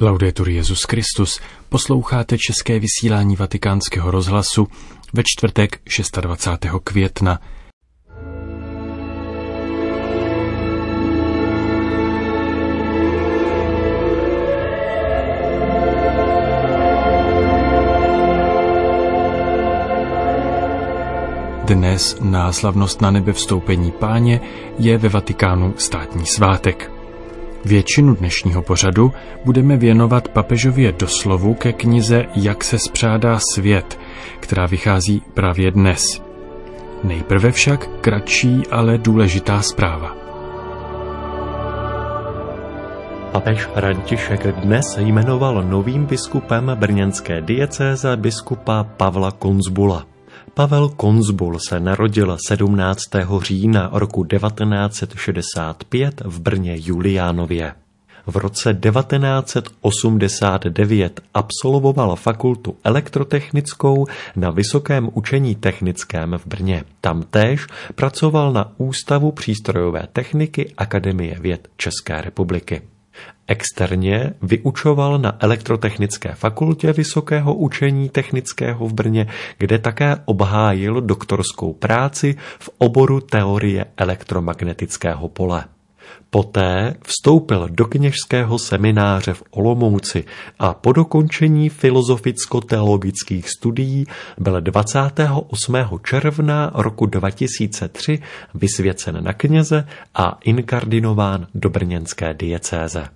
Laudetur Jezus Christus, posloucháte české vysílání Vatikánského rozhlasu ve čtvrtek 26. května. Dnes na slavnost na nebe vstoupení páně je ve Vatikánu státní svátek. Většinu dnešního pořadu budeme věnovat papežově doslovu ke knize Jak se spřádá svět, která vychází právě dnes. Nejprve však kratší, ale důležitá zpráva. Papež František dnes jmenoval novým biskupem brněnské diecéze biskupa Pavla Konzbula. Pavel Konzbul se narodil 17. října roku 1965 v Brně Juliánově. V roce 1989 absolvoval fakultu elektrotechnickou na Vysokém učení technickém v Brně. Tam též pracoval na Ústavu přístrojové techniky Akademie věd České republiky. Externě vyučoval na Elektrotechnické fakultě Vysokého učení technického v Brně, kde také obhájil doktorskou práci v oboru teorie elektromagnetického pole. Poté vstoupil do kněžského semináře v Olomouci a po dokončení filozoficko-teologických studií byl 28. června roku 2003 vysvěcen na kněze a inkardinován do brněnské diecéze.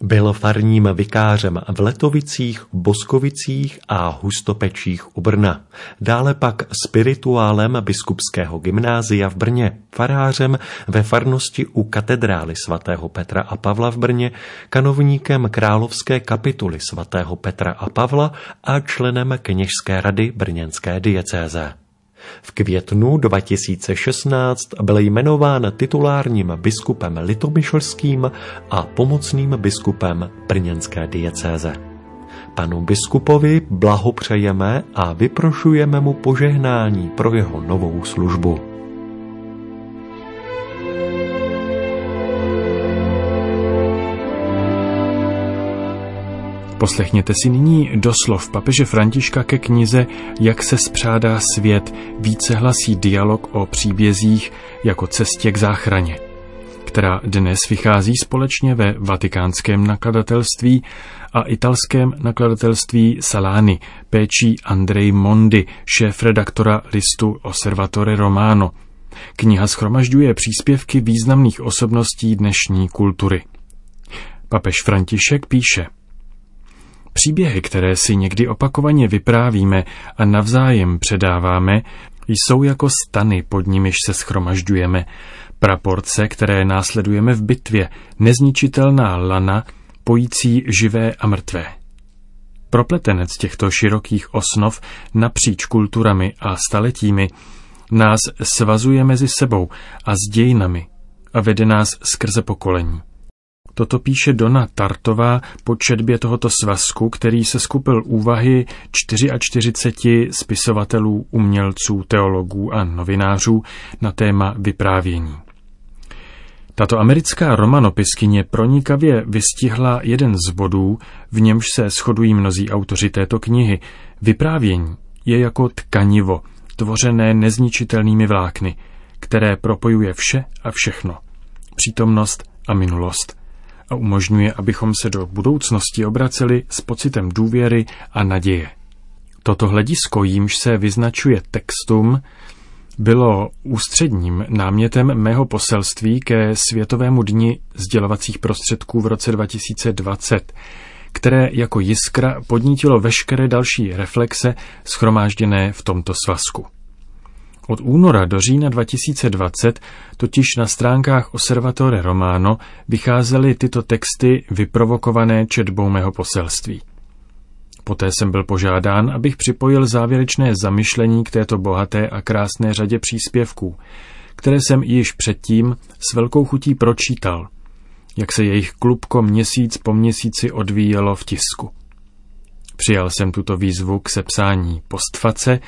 Byl farním vikářem v Letovicích, Boskovicích a Hustopečích u Brna. Dále pak spirituálem biskupského gymnázia v Brně, farářem ve farnosti u katedrály svatého Petra a Pavla v Brně, kanovníkem královské kapituly svatého Petra a Pavla a členem kněžské rady brněnské diecéze. V květnu 2016 byl jmenován titulárním biskupem litomyšlským a pomocným biskupem brněnské diecéze. Panu biskupovi blahopřejeme a vyprošujeme mu požehnání pro jeho novou službu. Poslechněte si nyní doslov papeže Františka ke knize Jak se spřádá svět, více hlasí dialog o příbězích jako cestě k záchraně, která dnes vychází společně ve vatikánském nakladatelství a italském nakladatelství Salani, péčí Andrej Mondi, šéf-redaktora listu Osservatore Romano. Kniha schromažďuje příspěvky významných osobností dnešní kultury. Papež František píše – Příběhy, které si někdy opakovaně vyprávíme a navzájem předáváme, jsou jako stany, pod nimiž se schromažďujeme, praporce, které následujeme v bitvě, nezničitelná lana, pojící živé a mrtvé. Propletenec těchto širokých osnov napříč kulturami a staletími nás svazuje mezi sebou a s dějinami a vede nás skrze pokolení. Toto píše Dona Tartová po četbě tohoto svazku, který se skupil úvahy 44 spisovatelů, umělců, teologů a novinářů na téma vyprávění. Tato americká romanopiskyně pronikavě vystihla jeden z bodů, v němž se shodují mnozí autoři této knihy. Vyprávění je jako tkanivo, tvořené nezničitelnými vlákny, které propojuje vše a všechno. Přítomnost a minulost a umožňuje, abychom se do budoucnosti obraceli s pocitem důvěry a naděje. Toto hledisko, jímž se vyznačuje textum, bylo ústředním námětem mého poselství ke Světovému dni sdělovacích prostředků v roce 2020, které jako jiskra podnítilo veškeré další reflexe schromážděné v tomto svazku. Od února do října 2020 totiž na stránkách Osservatore Romano vycházely tyto texty vyprovokované četbou mého poselství. Poté jsem byl požádán, abych připojil závěrečné zamyšlení k této bohaté a krásné řadě příspěvků, které jsem již předtím s velkou chutí pročítal, jak se jejich klubko měsíc po měsíci odvíjelo v tisku. Přijal jsem tuto výzvu k sepsání postface,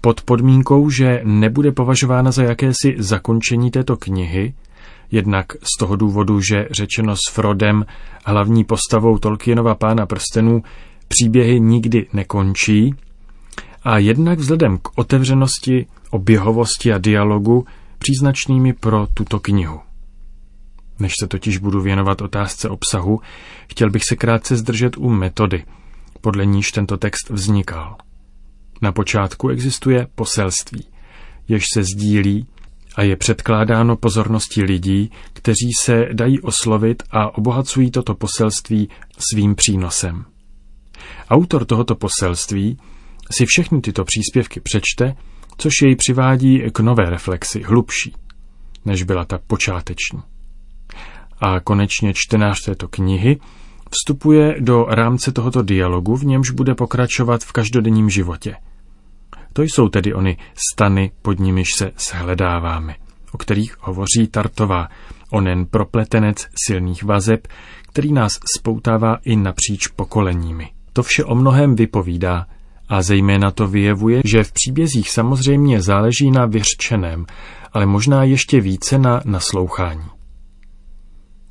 pod podmínkou, že nebude považována za jakési zakončení této knihy, Jednak z toho důvodu, že řečeno s Frodem, hlavní postavou Tolkienova pána prstenů, příběhy nikdy nekončí, a jednak vzhledem k otevřenosti, oběhovosti a dialogu příznačnými pro tuto knihu. Než se totiž budu věnovat otázce obsahu, chtěl bych se krátce zdržet u metody, podle níž tento text vznikal. Na počátku existuje poselství, jež se sdílí a je předkládáno pozornosti lidí, kteří se dají oslovit a obohacují toto poselství svým přínosem. Autor tohoto poselství si všechny tyto příspěvky přečte, což jej přivádí k nové reflexi, hlubší, než byla ta počáteční. A konečně čtenář této knihy vstupuje do rámce tohoto dialogu, v němž bude pokračovat v každodenním životě. To jsou tedy ony stany, pod nimiž se shledáváme, o kterých hovoří Tartová, onen propletenec silných vazeb, který nás spoutává i napříč pokoleními. To vše o mnohem vypovídá a zejména to vyjevuje, že v příbězích samozřejmě záleží na vyřčeném, ale možná ještě více na naslouchání.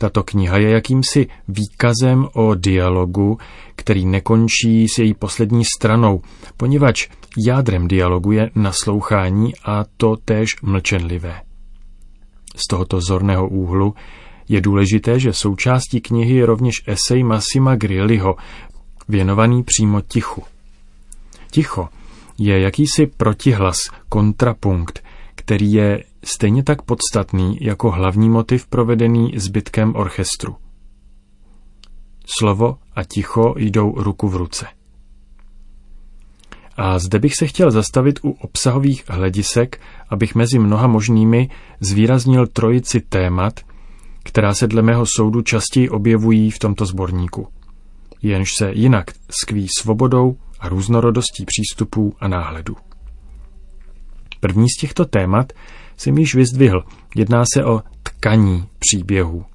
Tato kniha je jakýmsi výkazem o dialogu, který nekončí s její poslední stranou, poněvadž jádrem dialogu je naslouchání a to též mlčenlivé. Z tohoto zorného úhlu je důležité, že součástí knihy je rovněž esej Massima Grilliho, věnovaný přímo tichu. Ticho je jakýsi protihlas, kontrapunkt, který je stejně tak podstatný jako hlavní motiv provedený zbytkem orchestru. Slovo a ticho jdou ruku v ruce. A zde bych se chtěl zastavit u obsahových hledisek, abych mezi mnoha možnými zvýraznil trojici témat, která se dle mého soudu častěji objevují v tomto sborníku. Jenž se jinak skví svobodou a různorodostí přístupů a náhledů. První z těchto témat jsem již vyzdvihl. Jedná se o tkaní příběhů.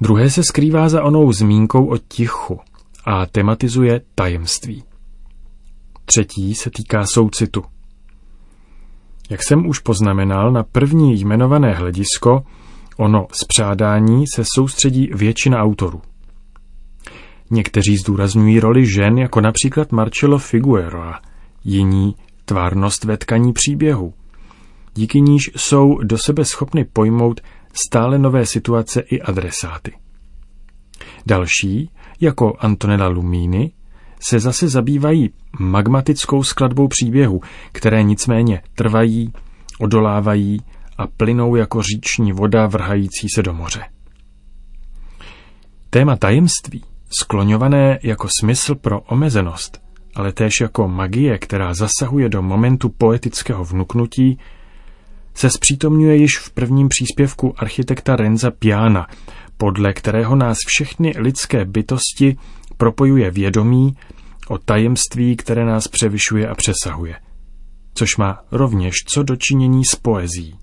Druhé se skrývá za onou zmínkou o tichu a tematizuje tajemství. Třetí se týká soucitu. Jak jsem už poznamenal, na první jmenované hledisko, ono spřádání, se soustředí většina autorů. Někteří zdůrazňují roli žen, jako například Marcello Figueroa, jiní tvárnost ve tkaní příběhu. Díky níž jsou do sebe schopny pojmout stále nové situace i adresáty. Další, jako Antonella Lumini, se zase zabývají magmatickou skladbou příběhu, které nicméně trvají, odolávají a plynou jako říční voda vrhající se do moře. Téma tajemství, skloňované jako smysl pro omezenost, ale též jako magie, která zasahuje do momentu poetického vnuknutí, se zpřítomňuje již v prvním příspěvku architekta Renza Piana, podle kterého nás všechny lidské bytosti propojuje vědomí o tajemství, které nás převyšuje a přesahuje. Což má rovněž co dočinění s poezí.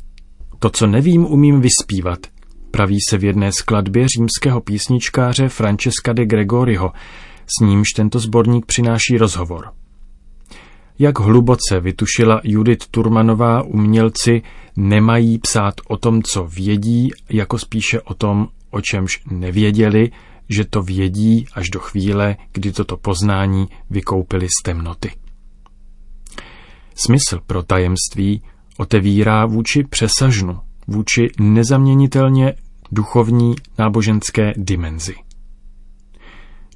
To, co nevím, umím vyspívat, praví se v jedné skladbě římského písničkáře Francesca de Gregoriho, s nímž tento sborník přináší rozhovor. Jak hluboce vytušila Judith Turmanová, umělci nemají psát o tom, co vědí, jako spíše o tom, o čemž nevěděli, že to vědí až do chvíle, kdy toto poznání vykoupili z temnoty. Smysl pro tajemství otevírá vůči přesažnu, vůči nezaměnitelně duchovní náboženské dimenzi.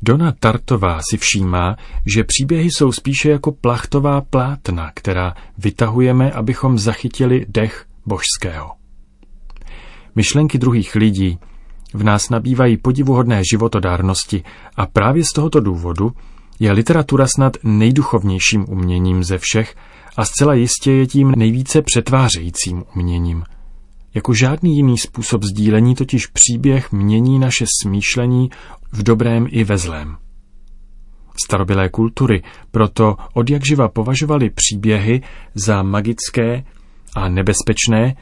Dona Tartová si všímá, že příběhy jsou spíše jako plachtová plátna, která vytahujeme, abychom zachytili dech božského. Myšlenky druhých lidí v nás nabývají podivuhodné životodárnosti a právě z tohoto důvodu je literatura snad nejduchovnějším uměním ze všech a zcela jistě je tím nejvíce přetvářejícím uměním. Jako žádný jiný způsob sdílení totiž příběh mění naše smýšlení v dobrém i ve zlém. Starobylé kultury proto od jak živa považovali příběhy za magické a nebezpečné,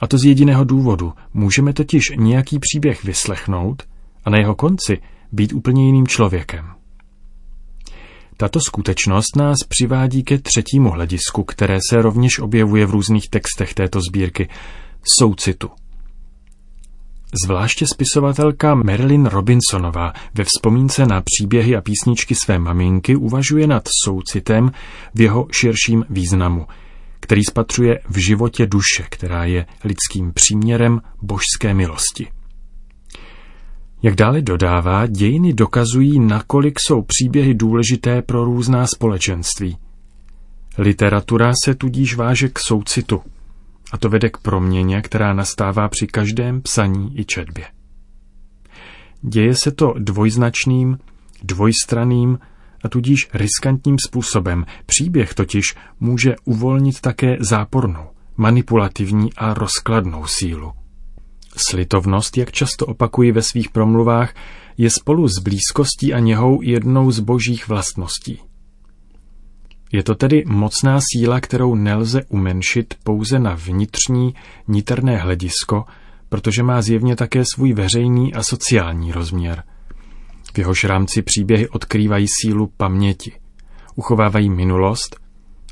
a to z jediného důvodu. Můžeme totiž nějaký příběh vyslechnout a na jeho konci být úplně jiným člověkem. Tato skutečnost nás přivádí ke třetímu hledisku, které se rovněž objevuje v různých textech této sbírky soucitu. Zvláště spisovatelka Marilyn Robinsonová ve vzpomínce na příběhy a písničky své maminky uvažuje nad soucitem v jeho širším významu, který spatřuje v životě duše, která je lidským příměrem božské milosti. Jak dále dodává, dějiny dokazují, nakolik jsou příběhy důležité pro různá společenství. Literatura se tudíž váže k soucitu, a to vede k proměně, která nastává při každém psaní i četbě. Děje se to dvojznačným, dvojstraným a tudíž riskantním způsobem. Příběh totiž může uvolnit také zápornou, manipulativní a rozkladnou sílu. Slitovnost, jak často opakuji ve svých promluvách, je spolu s blízkostí a něhou jednou z božích vlastností. Je to tedy mocná síla, kterou nelze umenšit pouze na vnitřní, niterné hledisko, protože má zjevně také svůj veřejný a sociální rozměr. V jehož rámci příběhy odkrývají sílu paměti, uchovávají minulost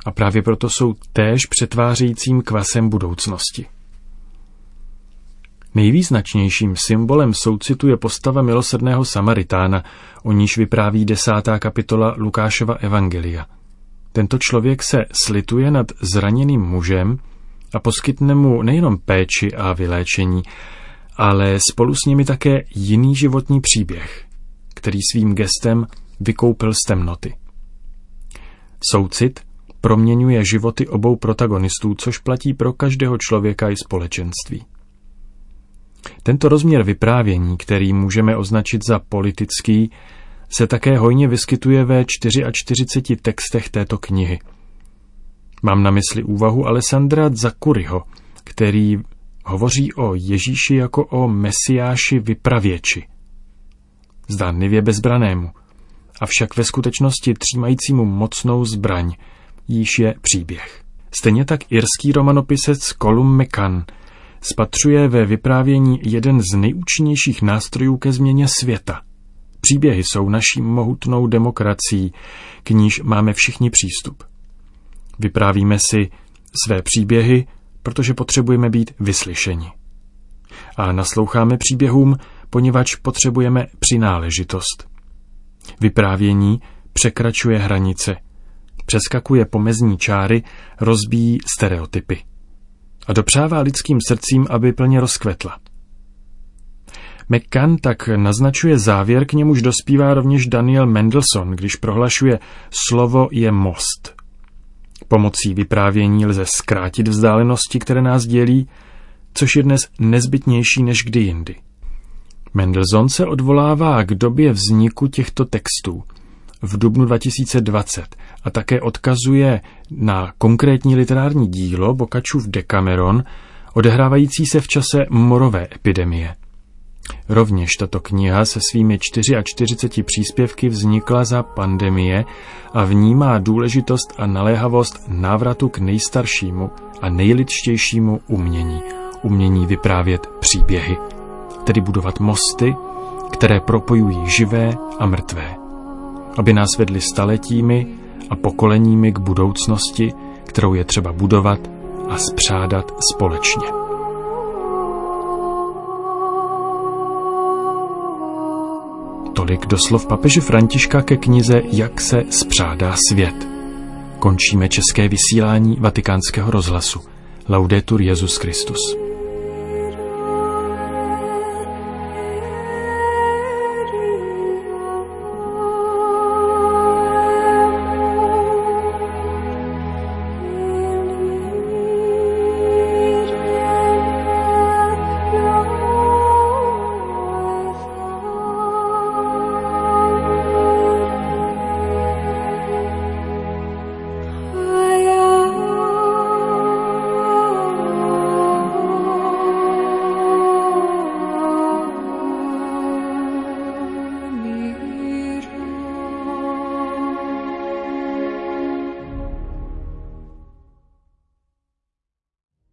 a právě proto jsou též přetvářejícím kvasem budoucnosti. Nejvýznačnějším symbolem soucitu je postava milosrdného Samaritána, o níž vypráví desátá kapitola Lukášova Evangelia – tento člověk se slituje nad zraněným mužem a poskytne mu nejenom péči a vyléčení, ale spolu s nimi také jiný životní příběh, který svým gestem vykoupil z temnoty. Soucit proměňuje životy obou protagonistů, což platí pro každého člověka i společenství. Tento rozměr vyprávění, který můžeme označit za politický, se také hojně vyskytuje ve 44 textech této knihy. Mám na mysli úvahu Alessandra Zakuriho, který hovoří o Ježíši jako o mesiáši vypravěči. Zdánlivě bezbranému, avšak ve skutečnosti třímajícímu mocnou zbraň, jíž je příběh. Stejně tak irský romanopisec Colum McCann spatřuje ve vyprávění jeden z nejúčinnějších nástrojů ke změně světa – Příběhy jsou naší mohutnou demokracií, k níž máme všichni přístup. Vyprávíme si své příběhy, protože potřebujeme být vyslyšeni. A nasloucháme příběhům, poněvadž potřebujeme přináležitost. Vyprávění překračuje hranice, přeskakuje pomezní čáry, rozbíjí stereotypy a dopřává lidským srdcím, aby plně rozkvetla. McCann tak naznačuje závěr, k němuž dospívá rovněž Daniel Mendelssohn, když prohlašuje slovo je most. Pomocí vyprávění lze zkrátit vzdálenosti, které nás dělí, což je dnes nezbytnější než kdy jindy. Mendelssohn se odvolává k době vzniku těchto textů v dubnu 2020 a také odkazuje na konkrétní literární dílo Bokačův Decameron, odehrávající se v čase morové epidemie. Rovněž tato kniha se svými 44 příspěvky vznikla za pandemie a vnímá důležitost a naléhavost návratu k nejstaršímu a nejlidštějšímu umění. Umění vyprávět příběhy, tedy budovat mosty, které propojují živé a mrtvé, aby nás vedli staletími a pokoleními k budoucnosti, kterou je třeba budovat a spřádat společně. Tolik doslov papeže Františka ke knize Jak se spřádá svět. Končíme české vysílání vatikánského rozhlasu. Laudetur Jezus Christus.